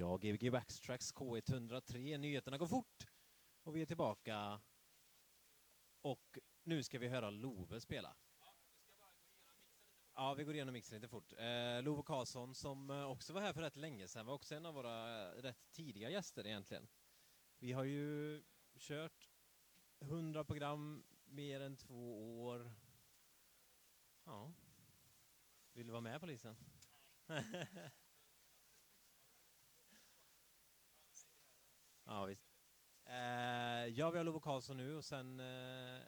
Ja, Gbg Backstracks K103. Nyheterna går fort. Och vi är tillbaka. Och nu ska vi höra Love spela. Ja, vi går igenom mixen lite fort. Eh, Love Karlsson som eh, också var här för rätt länge sedan var också en av våra eh, rätt tidiga gäster egentligen. Vi har ju kört 100 program mer än två år. Ja. Vill du vara med polisen? Ja, visst. Eh, ja, vi har Love Karlsson nu och sen eh,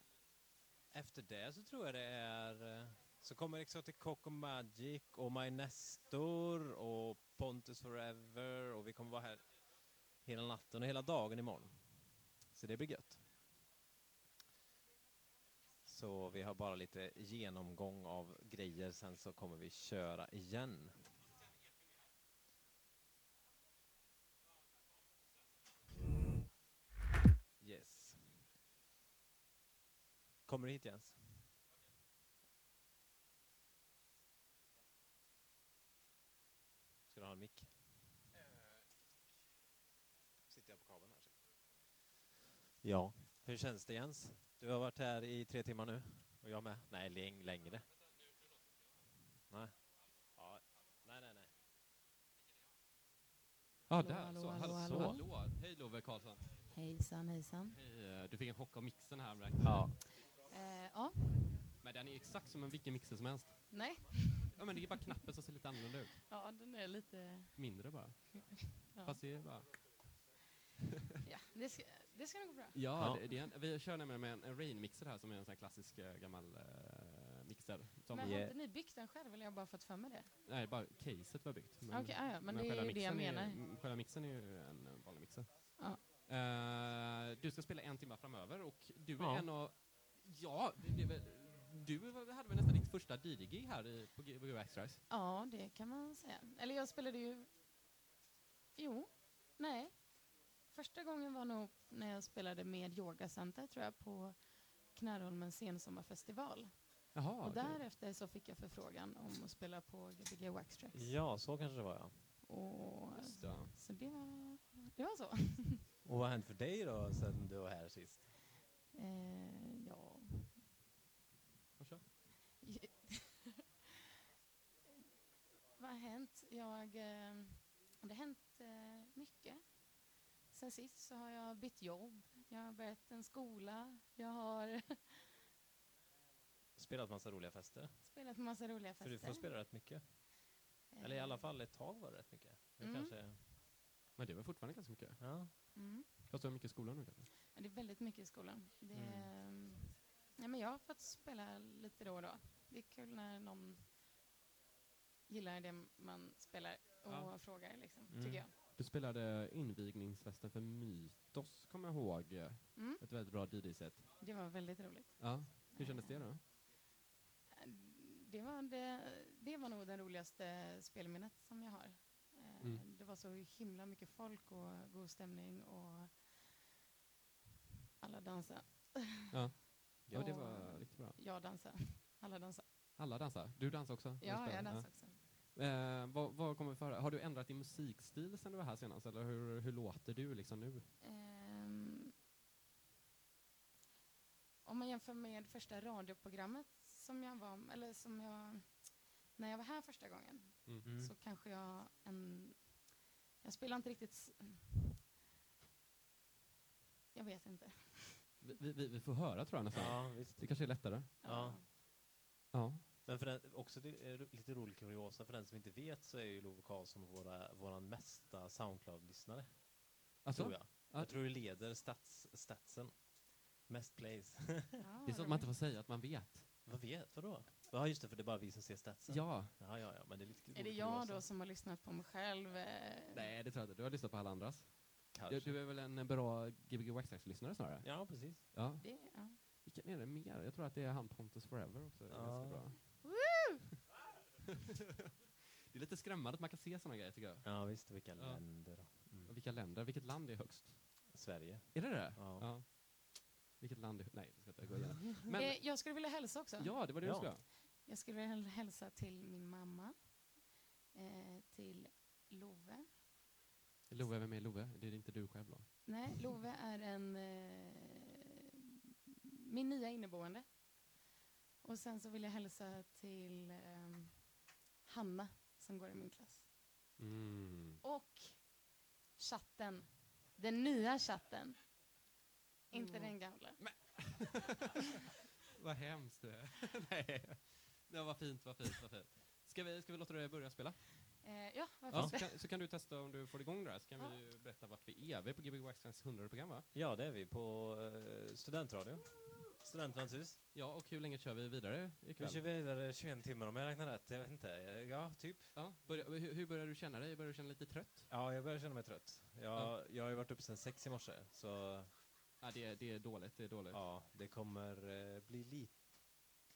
efter det så tror jag det är eh, så kommer Exotic Coco Magic och My Nestor och Pontus Forever och vi kommer vara här hela natten och hela dagen imorgon. Så det blir gött. Så vi har bara lite genomgång av grejer, sen så kommer vi köra igen. Yes. Kommer du hit Jens? Ska du ha en mick? Sitter jag på kabeln här? Ja. Hur känns det Jens? Du har varit här i tre timmar nu. Och jag med. Nej, läng längre. Nej. Ja. Nej, nej, nej. Ja, Hallå, där. hallå, så. hallå, Hallå, hallå. hallå. Hej Love Karlsson. Hejsan, hejsan. Hej, eh, du fick en chock av mixen här. Ja. Eh, ja, Men den är exakt som en vilken mixer som helst. nej. Ja, men det är bara knappen som ser lite annorlunda ut. Ja, den är lite... Mindre bara. Ja, Fast det är bara... ja det, ska, det ska nog gå bra. Ja, Ja. Det, det är en, vi kör nämligen med en, en Rain-mixer här som är en sån här klassisk eh, gammal eh, mixer. Som, Men har inte ni byggt den själv eller har jag bara fått för mig det? Nej, bara caset var byggt. Men, Okej, ja, ja, men det själva är ju det jag menar. Är, själva mixen är ju en vanlig mixer. Ja. Eh, du ska spela en timme framöver och du är Ja. en av... Ja, det, det, du hade väl nästan ditt första DJ-gig här i, på Gbg Backstrikes? Ja, det kan man säga. Eller jag spelade ju... Jo, nej. Första gången var nog när jag spelade med Yoga Center, tror jag, på Knärholmens sensommarfestival. Jaha, och det- därefter så fick jag förfrågan om att spela på Gbg Wax Tracks. Ja, så kanske det var ja. Och, Just det. så det var, det var så. Och vad har hänt för dig då sen du var här sist? Eh. Ja, kör. Vad har hänt? Jag, eh, det har hänt eh, mycket. Sen sist så har jag bytt jobb, jag har börjat en skola, jag har Spelat massa roliga fester. spelat massa roliga För fester. du får spela rätt mycket. Eller i alla fall ett tag var det rätt mycket. Nu Mm. kanske... Men det var fortfarande ganska mycket. Ja. Mm. Kostar mycket i skolan nu kanske? Men Det är väldigt mycket i skolan. Det, Mm. eh, ja, men jag har fått spela lite då och då. Det är kul när någon gillar det man spelar och Ja. frågar, liksom, Mm. tycker jag. Du spelade invigningsfesten för Mytos, kommer jag ihåg. Mm. Ett väldigt bra DJ-set. Det var väldigt roligt. Ja. Hur kändes det då? Det var, det, det var nog det roligaste spelminnet som jag har. Eh, Mm. Det var så himla mycket folk och god stämning och alla dansade. Ja. Ja, det var riktigt bra. Jag dansade. Alla dansade. Alla dansar. Du dansar också? Ja, jag dansade också. Eh, vad, vad kommer vi för, har du ändrat din musikstil sen du var här senast? Eller hur, hur låter du liksom nu? Ehm, om man jämför med första radioprogrammet som jag var, eller som jag, när jag var här första gången, Mm. så kanske jag en, jag spelar inte riktigt, jag vet inte. Vi, vi, vi får höra tror jag nästan. ja, visst. Det kanske är lättare. Ja. Ja. Men för den, också det är lite rolig kuriosa, för den som inte vet så är ju Love Karlsson våra, våran mesta Soundcloud-lyssnare. Alltså, Tror jag. Ja. Jag tror det leder stats, statsen. Mest plays. Ja, det är så att man inte får säga att man vet. Vad vet, vadå? Ja just det, för det är bara vi som ser statsen. Ja. Ja, ja, ja, men det är lite Är det jag kuriosa. då som har lyssnat på mig själv? eh, Nej, det tror jag inte. Du har lyssnat på alla andras. Kanske. Du, du är väl en bra Gbg Waxtrax-lyssnare snarare? Ja, precis. Ja. Det, ja. Vilken är det mer? Jag tror att det är han Pontus Forever också. Det är Ja. ganska bra. Det är lite skrämmande att man kan se sådana grejer tycker jag. Ja, visst. Vilka Ja. länder då. Och Mm. vilka länder? Vilket land är högst? Sverige. Är det det? Ja. Vilket land är Nej, det ska jag inte gå igenom. Men, Eh, jag skulle vilja hälsa också. ja, det var det du Ja. skulle. Jag skulle vilja hälsa till min mamma, eh, till Love, Love, vem är Love? Det är inte du själv då? Nej, Love är en... Eh, min nya inneboende. Och sen så vill jag hälsa till eh, Hanna som går i min klass. Mm. Och chatten. Den nya chatten. Inte Mm. den gamla. vad hemskt du är. Nej. Det var fint, vad fint, vad fint. Ska vi, ska vi låta dig börja spela? Eh, ja, Ja, så, kan, så kan du testa om du får igång det här, så kan Ja. vi berätta vart vi är. Vi är på Gbg Waxtrans 100-program va? Ja, det är vi på eh, studentradio. Studenternas hus. Ja, och hur länge kör vi vidare Vi ikväll? kör vidare 21 timmar om jag räknar rätt. Jag vet inte. Ja, typ. Ja, börja, hur, hur börjar du känna dig? Börjar du känna dig lite trött? Ja, jag börjar känna mig trött. Jag, Ja. jag har ju varit uppe sedan sex i morse, så Ja, det, är- det är dåligt, det är dåligt. ja, det kommer eh, bli lite...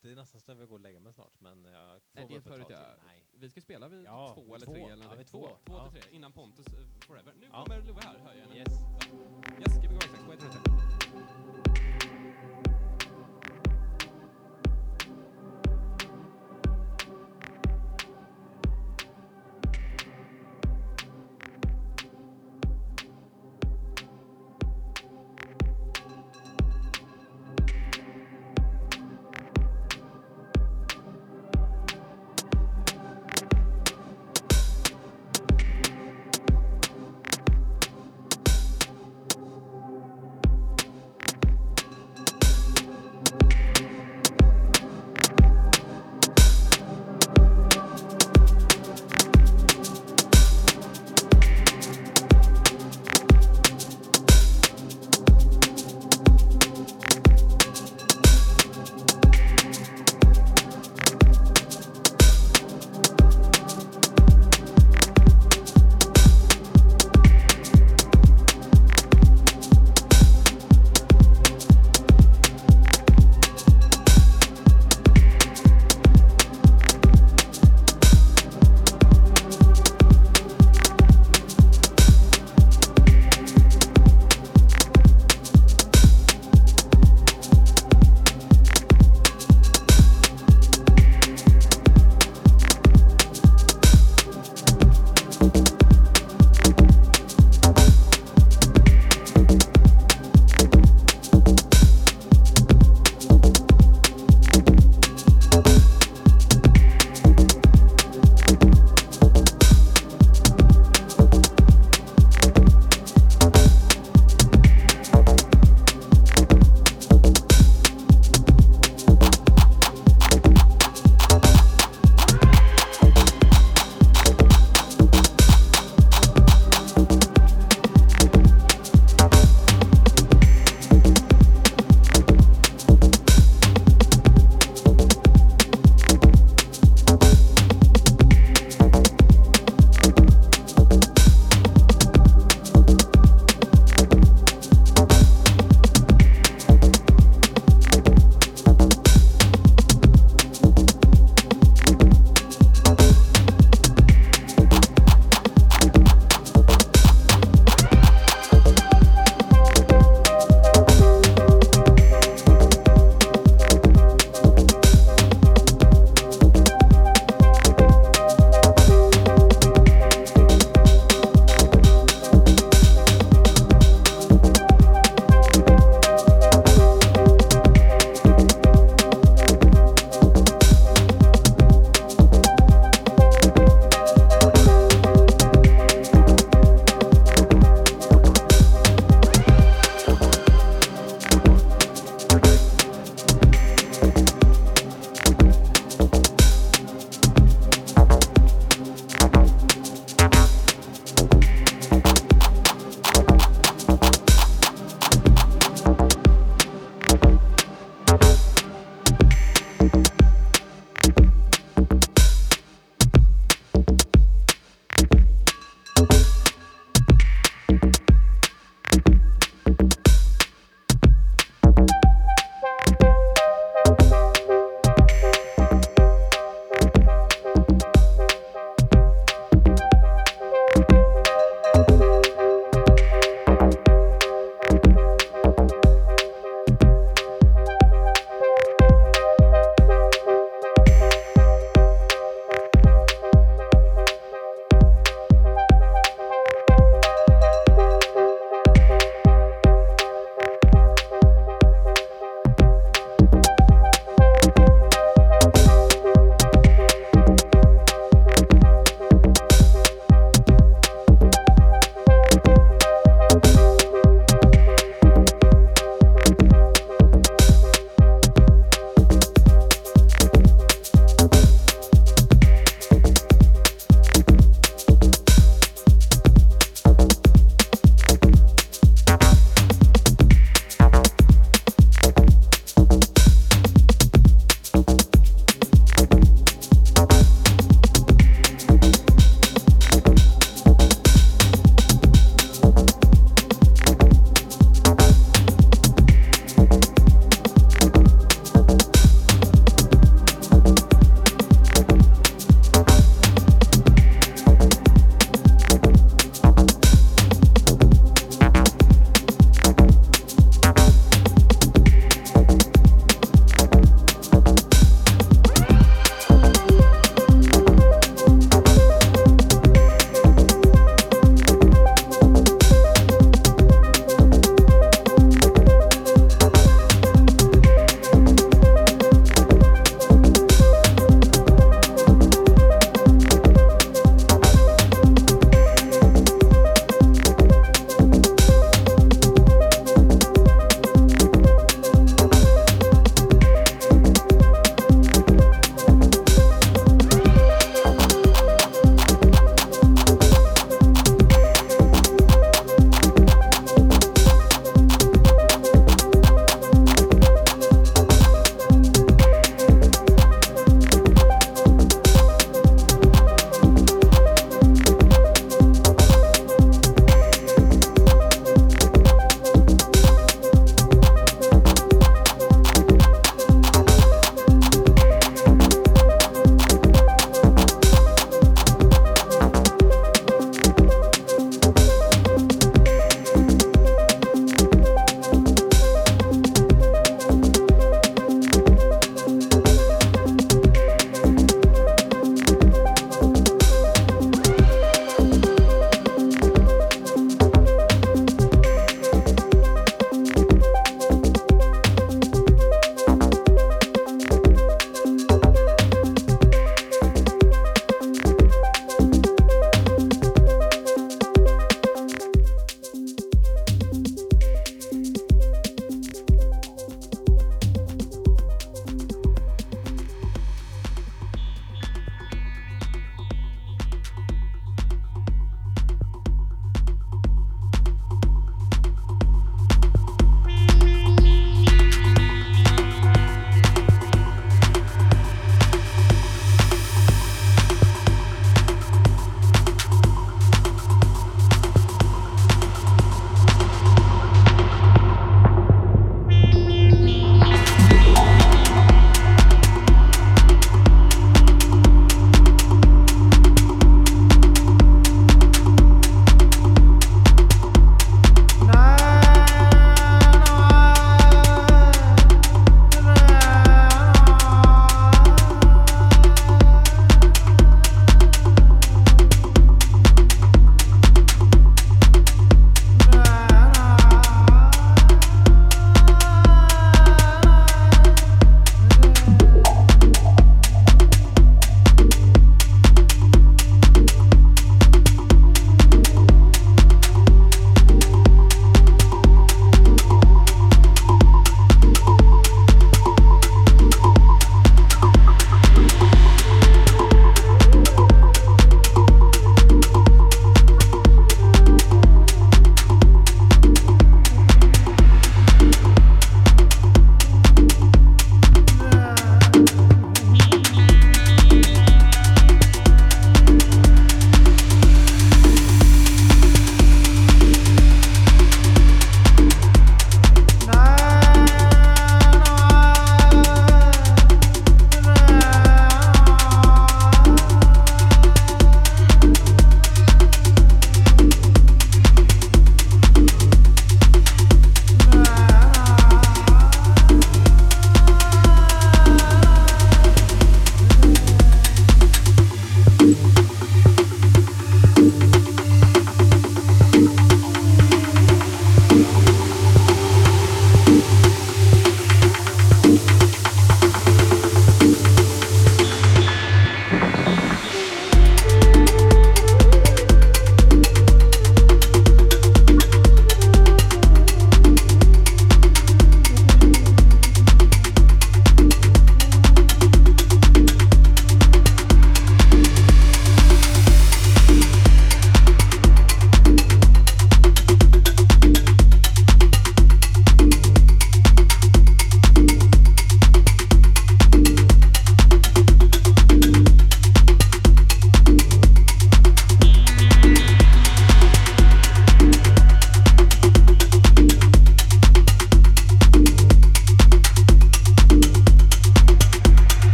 Det är nästan så att jag går och lägga mig snart, men jag får Nej, det är förut, ja. Nej. Vi ska spela vid Ja, två eller två. tre eller Ja, vid två. två. Två Ja. till tre, innan Pontus eh, Forever. Nu Ja. kommer Love här, hör jag. Yes. Yes, Gbg Waxtrans, vad heter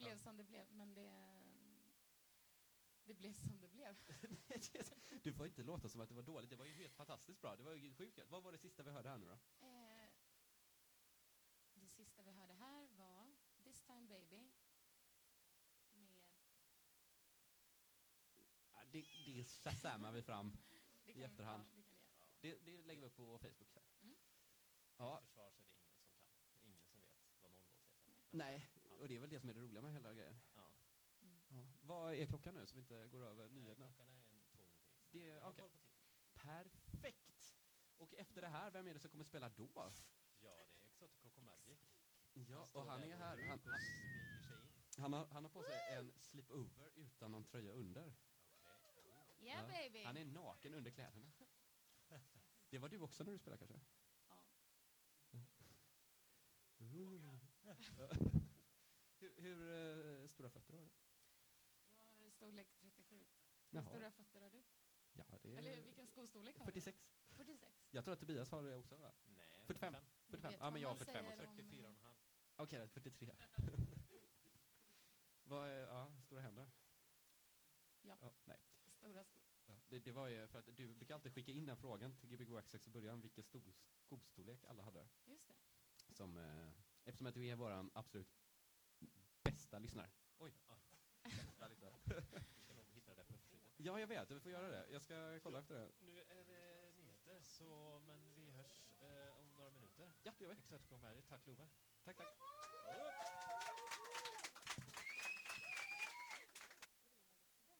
blev som det blev, men det... Det blev som det blev. du får inte låta som att det var dåligt. Det var ju helt fantastiskt bra. Det var ju sjukt Vad var det sista vi hörde här nu då? Eh, det sista vi hörde här var This time baby med... Ja, det, det shazammar vi fram i efterhand. Vi, ja, det, det, lägger vi upp på Facebook. Så. Mm. Ja. Försvar så är det ingen som kan. Ingen som vet vad 00 står för. Nej, och det är väl det som är det roliga med hela grejen. Ja. Ja. Vad är klockan nu så vi inte går över nyheterna? Klockan är en två det, okay. Perfekt! Och efter det här, vem är det som kommer spela då? Ja, det är Exotico Magic. Ja, och han är här. Han, han, han, har, han har på sig en slipover utan någon tröja under. Yeah, baby. Han är naken under kläderna. Det var du också när du spelade kanske? Ja. hur hur eh, stora fötter har du? Jag har storlek 37. Hur stora fötter har du? Ja, det är Eller vilken skostorlek har 46. du? 46. Jag tror att Tobias har det också va? Nej, 45. Ni 45. vet Ja, men jag har man 45 säger också. om- 44 och en halv. Okej, 43. Vad är, ja, stora händer? Ja. nej. Stora skor. Ja, det, det var ju för att du brukar alltid skicka in den frågan till Gbg Waxx i början, vilken stor skostorlek alla hade. Just det. Som, eh, eftersom att du är våran absolut bästa lyssnare. Oj. Bästa lyssnare. Ja, jag vet. Vi får göra det. Jag ska kolla efter det. Nu är det nyheter, så, men vi hörs eh, om några minuter. Ja, det gör vi. Exakt. Tack Love. Tack, tack.